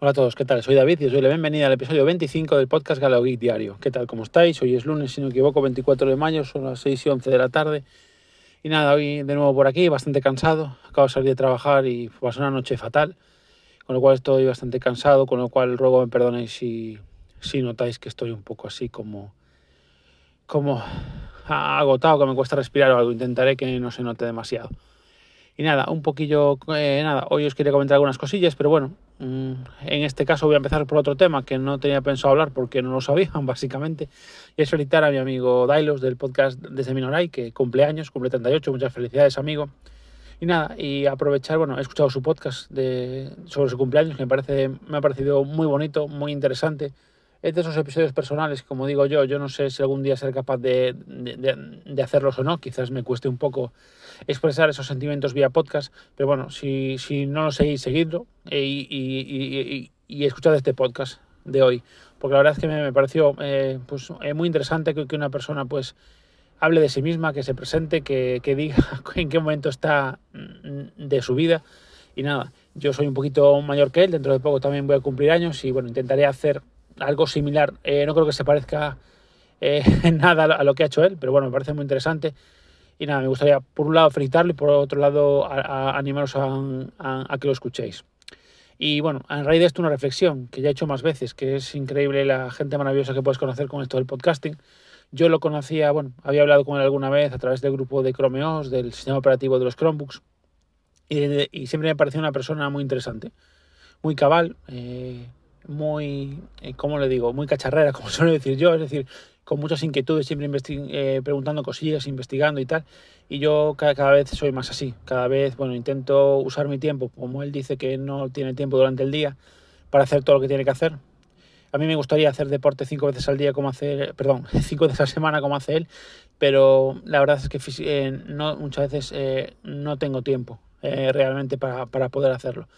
Hola a todos, ¿qué tal? Soy David y os doy la bienvenida al episodio 25 del podcast Galeo Geek Diario. ¿Qué tal? ¿Cómo estáis? Hoy es lunes, si no me equivoco, 24 de mayo, son las 6 y 11 de la tarde. Y nada, hoy de nuevo por aquí, bastante cansado. Acabo de salir de trabajar y pasó una noche fatal, con lo cual estoy bastante cansado, con lo cual ruego me perdonéis si, si notáis que estoy un poco así como, como agotado, que me cuesta respirar o algo. Intentaré que no se note demasiado. Y nada, un poquillo, eh, nada, hoy os quería comentar algunas cosillas, pero bueno, mm, en este caso voy a empezar por otro tema que no tenía pensado hablar porque no lo sabían, básicamente, y es felicitar a mi amigo Dailos del podcast Desde Minoray, que cumple años, cumple 38, muchas felicidades, amigo. Y nada, y aprovechar, bueno, he escuchado su podcast sobre su cumpleaños, que me, parece, me ha parecido muy bonito, muy interesante, es de esos episodios personales, como digo yo, yo no sé si algún día seré capaz de, de, hacerlos o no, quizás me cueste un poco expresar esos sentimientos vía podcast, pero bueno, si, si no lo seguís, seguidlo eh, y, y, y, y, escuchad este podcast de hoy, porque la verdad es que me, me pareció eh, pues, eh, muy interesante que, que, una persona pues hable de sí misma, que se presente, que, que diga en qué momento está mm, de su vida y nada, yo soy un poquito mayor que él, dentro de poco también voy a cumplir años y bueno, intentaré hacer algo similar. Eh, no creo que se parezca eh, nada a lo que ha hecho él, pero bueno, me parece muy interesante. Y nada, me gustaría por un lado felicitarlo y por otro lado a, a animaros a, a, a, que lo escuchéis. Y bueno, en realidad esto es una reflexión que ya he hecho más veces, que es increíble la gente maravillosa que puedes conocer con esto del podcasting. Yo lo conocía, bueno, había hablado con él alguna vez a través del grupo de Chromeos, del sistema operativo de los Chromebooks, y, y siempre me pareció una persona muy interesante, muy cabal, eh, muy, eh, ¿cómo le digo? Muy cacharrera, como suelo decir yo, es decir, con muchas inquietudes, siempre eh, preguntando cosillas, investigando y tal. Y yo cada, vez soy más así, cada vez, bueno, intento usar mi tiempo, como él dice que no tiene tiempo durante el día, para hacer todo lo que tiene que hacer. A mí me gustaría hacer deporte cinco veces al día como hace, perdón, cinco veces a la semana como hace él, pero la verdad es que eh, no, muchas veces eh, no tengo tiempo realmente para, para poder hacerlo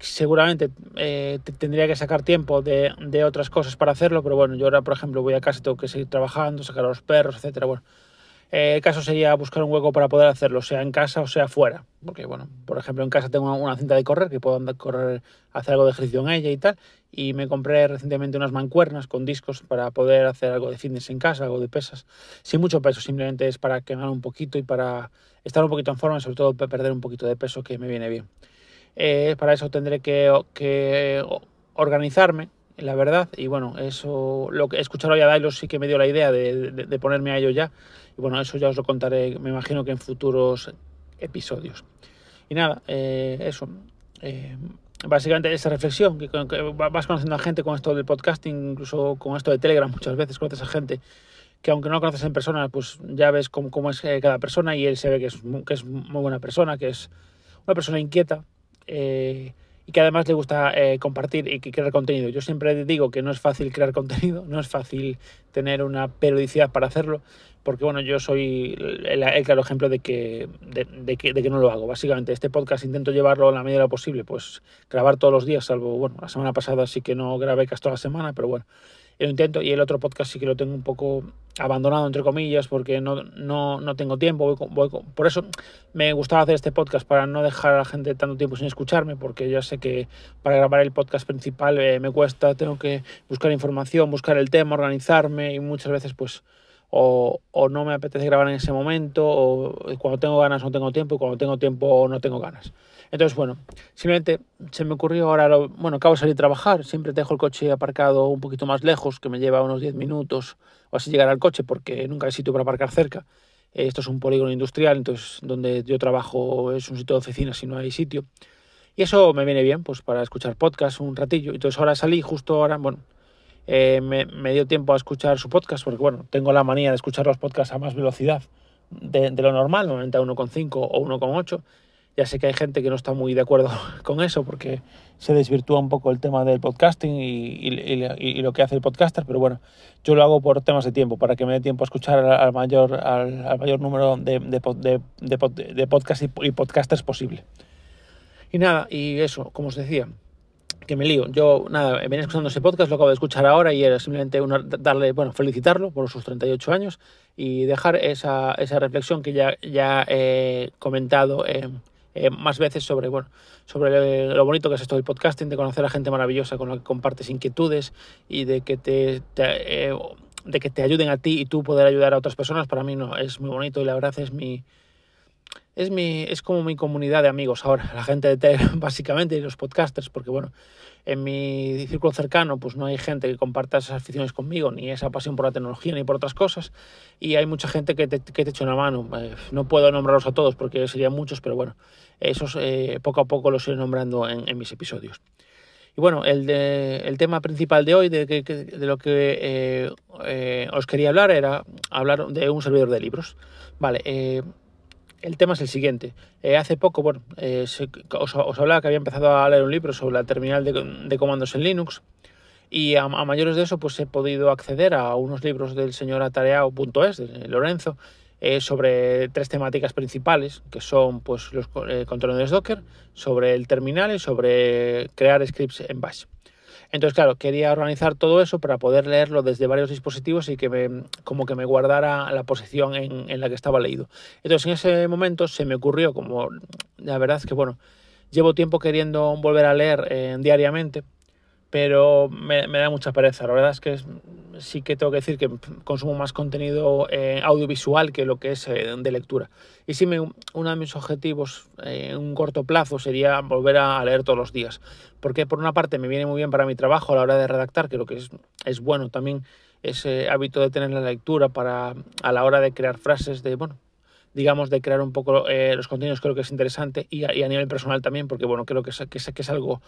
seguramente eh, tendría que sacar tiempo de, otras cosas para hacerlo, pero bueno, yo ahora, por ejemplo, voy a casa, tengo que seguir trabajando, sacar a los perros, etcétera. Bueno, eh, el caso sería buscar un hueco para poder hacerlo, sea en casa o sea fuera. Porque, bueno, por ejemplo, en casa tengo una, cinta de correr, que puedo andar correr, hacer algo de ejercicio en ella y tal. Y me compré recientemente unas mancuernas con discos para poder hacer algo de fitness en casa, algo de pesas. Sin mucho peso, simplemente es para quemar un poquito y para estar un poquito en forma sobre todo perder un poquito de peso que me viene bien. Eh, para eso tendré que, organizarme, la verdad. Y bueno, eso lo que he escuchado hoy a Dailos sí que me dio la idea de, ponerme a ello ya. Y bueno, eso ya os lo contaré, me imagino que en futuros episodios. Y nada, eh, eso. Eh, básicamente esa reflexión, que, que, vas conociendo a gente con esto del podcasting, incluso con esto de Telegram, muchas veces conoces a gente que aunque no lo conoces en persona, pues ya ves cómo, cómo es cada persona y él se ve que es, que es muy buena persona, que es una persona inquieta, eh, y que además le gusta eh, compartir y crear contenido. Yo siempre digo que no es fácil crear contenido, no es fácil tener una periodicidad para hacerlo, porque bueno, yo soy el, el claro ejemplo de que, de, de, que, de que no lo hago. Básicamente, este podcast intento llevarlo a la medida de lo posible, pues grabar todos los días, salvo, bueno, la semana pasada sí que no grabé casi toda la semana, pero bueno, lo intento y el otro podcast sí que lo tengo un poco abandonado entre comillas porque no, no, no tengo tiempo voy, voy, por eso me gustaba hacer este podcast para no dejar a la gente tanto tiempo sin escucharme porque ya sé que para grabar el podcast principal eh, me cuesta tengo que buscar información buscar el tema organizarme y muchas veces pues o, o, no me apetece grabar en ese momento, o cuando tengo ganas no tengo tiempo, y cuando tengo tiempo no tengo ganas. Entonces, bueno, simplemente se me ocurrió ahora, lo, bueno, acabo de salir a trabajar, siempre dejo el coche aparcado un poquito más lejos, que me lleva unos 10 minutos o así llegar al coche, porque nunca hay sitio para aparcar cerca. Esto es un polígono industrial, entonces donde yo trabajo es un sitio de oficina si no hay sitio. Y eso me viene bien, pues para escuchar podcast un ratillo. Entonces ahora salí justo ahora, bueno, eh, me, me, dio tiempo a escuchar su podcast, porque bueno, tengo la manía de escuchar los podcasts a más velocidad de, de lo normal, normalmente a 1,5 o 1,8. Ya sé que hay gente que no está muy de acuerdo con eso, porque se desvirtúa un poco el tema del podcasting y, lo que hace el podcaster, pero bueno, yo lo hago por temas de tiempo, para que me dé tiempo a escuchar al mayor, al, mayor número de, de, de, de, de podcasts y podcasters posible. Y nada, y eso, como os decía, que me lío. Yo, nada, venía escuchando ese podcast, lo acabo de escuchar ahora y era simplemente una, darle, bueno, felicitarlo por sus 38 años y dejar esa, esa reflexión que ya, ya he comentado en, eh, más veces sobre, bueno, sobre lo bonito que es esto del podcasting, de conocer a gente maravillosa con la que compartes inquietudes y de que te, eh, de que te ayuden a ti y tú poder ayudar a otras personas, para mí no, es muy bonito y la verdad es mi, es mi, es como mi comunidad de amigos ahora, la gente de TED básicamente y los podcasters, porque bueno, en mi círculo cercano pues no hay gente que comparta esas aficiones conmigo, ni esa pasión por la tecnología, ni por otras cosas, y hay mucha gente que te, que te echa una mano. Eh, no puedo nombrarlos a todos porque serían muchos, pero bueno, esos eh, poco a poco los iré nombrando en, mis episodios. Y bueno, el, el tema principal de hoy, de, de lo que eh, os quería hablar, era hablar de un servidor de libros. Vale, el tema es el siguiente. Eh, hace poco, bueno, eh, os, hablaba que había empezado a leer un libro sobre la terminal de, comandos en Linux y a, mayores de eso pues he podido acceder a unos libros del señor atareao.es, de Lorenzo, eh, sobre tres temáticas principales, que son pues los contenedores Docker, sobre el terminal y sobre crear scripts en Bash. Entonces, claro, quería organizar todo eso para poder leerlo desde varios dispositivos y que me, como que me guardara la posición en, la que estaba leído. Entonces, en ese momento se me ocurrió, como la verdad es que, bueno, llevo tiempo queriendo volver a leer eh, diariamente, pero me, da mucha pereza. La verdad es que sí que tengo que decir que consumo más contenido eh, audiovisual que lo que es eh, de lectura. Y sí, me, uno de mis objetivos en un corto plazo sería volver a, leer todos los días. Porque por una parte me viene muy bien para mi trabajo a la hora de redactar, que lo que es, es bueno también ese hábito de tener la lectura para a la hora de crear frases de, bueno, digamos, de crear un poco eh, los contenidos creo que es interesante y a, nivel personal también, porque bueno, creo que es, que que es algo,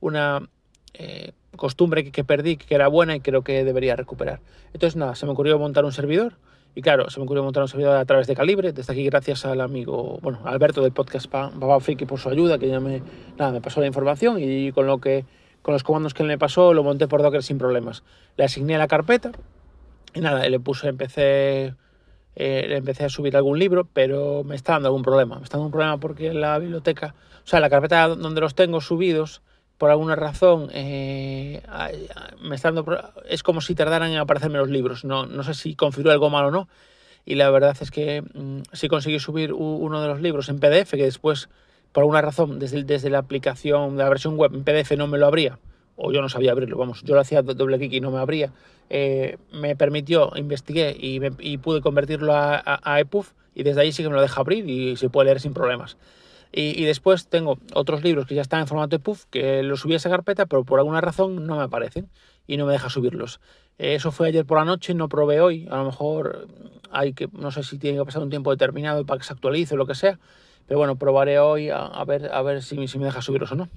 una eh, costumbre que, perdí, que era buena y creo que debería recuperar. Entonces, nada, se me ocurrió montar un servidor. Y claro, se me ocurrió montar un servidor a través de Calibre. Desde aquí, gracias al amigo, bueno, Alberto del podcast Baba Friki por su ayuda, que ya me, nada, me pasó la información y con lo que, con los comandos que él me pasó, lo monté por Docker sin problemas. Le asigné la carpeta y nada, le puse, empecé, eh, le empecé a subir algún libro, pero me está dando algún problema. Me está dando un problema porque la biblioteca, o sea, la carpeta donde los tengo subidos, por alguna razón eh, me está dando, es como si tardaran en aparecerme los libros. No, no sé si configuró algo mal o no. Y la verdad es que mm, si conseguí subir uno de los libros en PDF, que después, por alguna razón, desde, desde la aplicación de la versión web en PDF no me lo abría, o yo no sabía abrirlo, vamos, yo lo hacía doble clic y no me abría, eh, me permitió, investigué y, pude convertirlo a, a, a, EPUB y desde ahí sí que me lo deja abrir y se puede leer sin problemas. Y, después tengo otros libros que ya están en formato de puff, que los subí a esa carpeta, pero por alguna razón no me aparecen y no me deja subirlos. Eso fue ayer por la noche, no probé hoy. A lo mejor hay que, no sé si tiene que pasar un tiempo determinado para que se actualice o lo que sea. Pero bueno, probaré hoy a, ver, a ver si, si, me deja subirlos o no.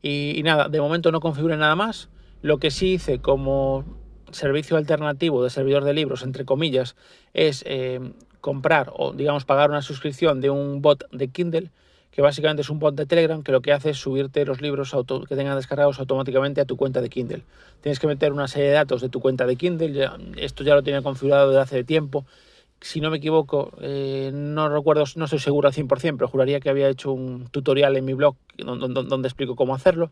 Y, nada, de momento no configuré nada más. Lo que sí hice como servicio alternativo de servidor de libros, entre comillas, es eh, comprar o digamos pagar una suscripción de un bot de Kindle que básicamente es un bot de Telegram que lo que hace es subirte los libros que tengan descargados automáticamente a tu cuenta de Kindle. Tienes que meter una serie de datos de tu cuenta de Kindle, esto ya lo tenía configurado desde hace tiempo. Si no me equivoco, eh, no recuerdo, no estoy seguro al 100%, pero juraría que había hecho un tutorial en mi blog donde, explico cómo hacerlo.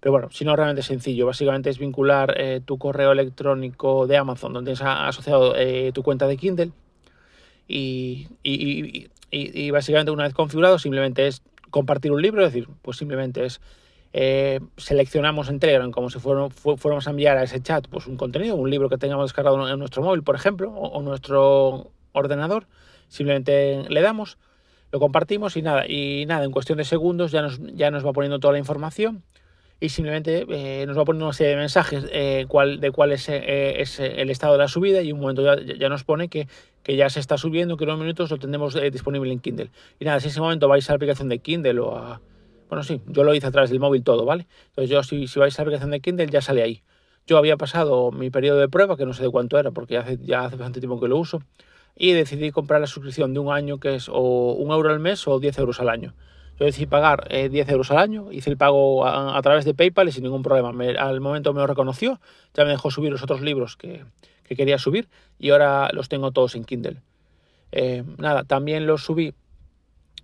Pero bueno, si no, realmente es sencillo. Básicamente es vincular eh, tu correo electrónico de Amazon, donde tienes asociado eh, tu cuenta de Kindle, y, básicamente una vez configurado simplemente es compartir un libro, es decir, pues simplemente es eh, seleccionamos en Telegram como si fuéramos, a enviar a ese chat pues un contenido, un libro que tengamos descargado en nuestro móvil, por ejemplo, o, nuestro ordenador, simplemente le damos, lo compartimos y nada, y nada, en cuestión de segundos ya nos, ya nos va poniendo toda la información y simplemente eh, nos va poner una serie de mensajes eh, cuál, de cuál es, eh, el estado de la subida y un momento ya nos pone que, que, ya se está subiendo, que en unos minutos lo tendremos disponible en Kindle. Y nada, si en ese momento vais a la aplicación de Kindle o a... Bueno, sí, yo lo hice a través del móvil todo, ¿vale? Entonces yo si, si vais a la aplicación de Kindle ya sale ahí. Yo había pasado mi periodo de prueba, que no sé de cuánto era, porque ya hace, ya hace bastante tiempo que lo uso, y decidí comprar la suscripción de un año que es o un euro al mes o 10 euros al año. Yo decidí pagar 10 eh, euros al año, hice el pago a, través de PayPal y sin ningún problema. al momento me lo reconoció, ya me dejó subir los otros libros que, quería subir y ahora los tengo todos en Kindle. Eh, nada, también los subí,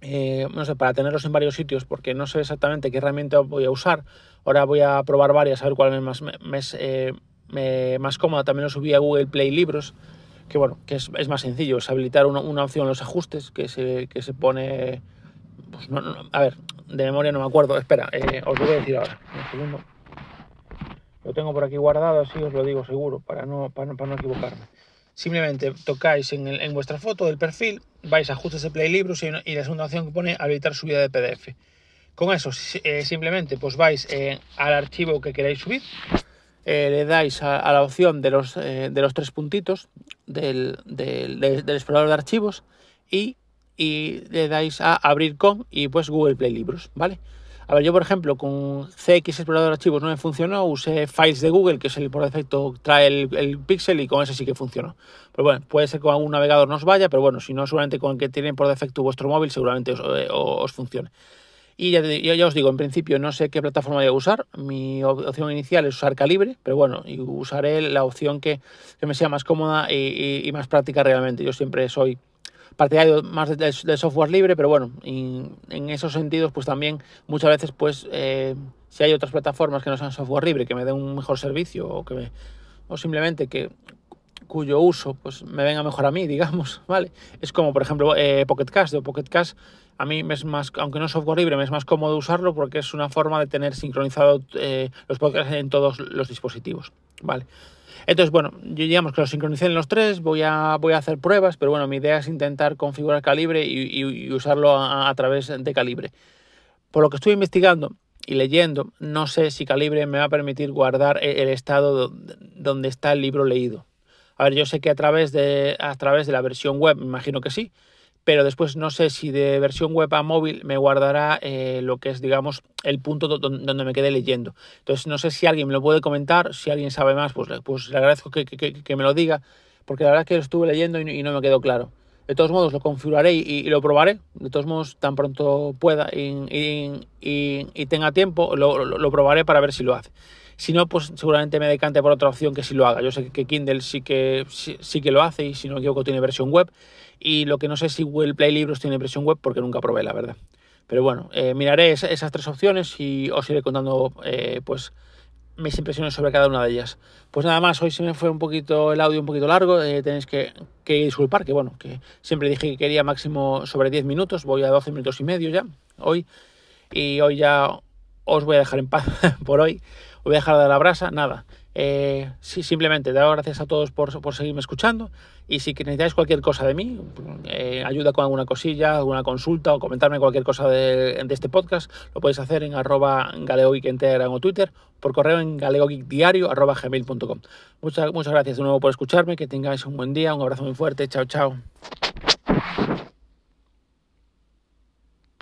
eh, no sé, para tenerlos en varios sitios porque no sé exactamente qué herramienta voy a usar. Ahora voy a probar varias, a ver cuál es más, me, más cómoda. También los subí a Google Play Libros, que bueno, que es, más sencillo, es habilitar una, opción en los ajustes que se, que se pone pues no, a ver, de memoria no me acuerdo. Espera, eh, os lo voy a decir ahora. Un segundo. Lo tengo por aquí guardado, así os lo digo seguro, para no, para no, equivocarme. Simplemente tocáis en, el, en, vuestra foto del perfil, vais a ajustes de Play Libros y, la segunda opción que pone habilitar subida de PDF. Con eso, eh, simplemente pues vais eh, al archivo que queráis subir, eh, le dais a, la opción de los, de los tres puntitos del, del, del, del explorador de archivos y y le dais a abrir con y pues Google Play Libros, ¿vale? A ver, yo por ejemplo con CX Explorador de Archivos no me funcionó, usé Files de Google, que es el por defecto trae el, el Pixel y con ese sí que funcionó. Pero bueno, puede ser que con algún navegador no os vaya, pero bueno, si no, seguramente con el que tiene por defecto vuestro móvil, seguramente os, eh, os funcione. Y ya, ya, ya, os digo, en principio no sé qué plataforma voy a usar. Mi opción inicial es usar Calibre, pero bueno, usaré la opción que, que me sea más cómoda y, y, y más práctica realmente. Yo siempre soy partidario más de, software libre, pero bueno, en esos sentidos, pues también muchas veces, pues, eh, si hay otras plataformas que no sean software libre, que me den un mejor servicio o que me, o simplemente que cuyo uso pues me venga mejor a mí, digamos, ¿vale? Es como, por ejemplo, eh, Pocket Cast. Pocket Cast a mí me es más, aunque no es software libre, me es más cómodo usarlo porque es una forma de tener sincronizado eh, los podcasts en todos los dispositivos, ¿vale? Entonces, bueno, yo digamos que lo sincronicé en los tres, voy a, voy a hacer pruebas, pero bueno, mi idea es intentar configurar Calibre y, usarlo a, través de Calibre. Por lo que estoy investigando y leyendo, no sé si Calibre me va a permitir guardar el, el estado donde está el libro leído. A ver, yo sé que a través de, a través de la versión web, me imagino que sí, pero después no sé si de versión web a móvil me guardará eh, lo que es, digamos, el punto donde me quedé leyendo. Entonces no sé si alguien me lo puede comentar, si alguien sabe más, pues, pues le agradezco que, que, que, me lo diga, porque la verdad es que lo estuve leyendo y, no me quedó claro. De todos modos, lo configuraré y, y, lo probaré. De todos modos, tan pronto pueda y, y tenga tiempo, lo, lo, lo, probaré para ver si lo hace. Si no, pues seguramente me decante por otra opción que sí lo haga. Yo sé que Kindle sí que, sí, que lo hace y si no me equivoco tiene versión web. Y lo que no sé si Google Play Libros tiene versión web porque nunca probé, la verdad. Pero bueno, eh, miraré esa, esas tres opciones y os iré contando eh, pues mis impresiones sobre cada una de ellas. Pues nada más, hoy se me fue un poquito el audio un poquito largo, eh, tenéis que, que, disculpar, que bueno, que siempre dije que quería máximo sobre 10 minutos, voy a 12 minutos y medio ya, hoy, y hoy ya os voy a dejar en paz por hoy, voy a dejar de la brasa, nada, eh, sí, simplemente dar gracias a todos por, por, seguirme escuchando y si necesitáis cualquier cosa de mí, eh, ayuda con alguna cosilla, alguna consulta o comentarme cualquier cosa de, este podcast, lo podéis hacer en arroba galeogeek en Telegram o Twitter, por correo en galeogeekdiario gmail.com. Muchas, muchas gracias de nuevo por escucharme, que tengáis un buen día, un abrazo muy fuerte, chao chao.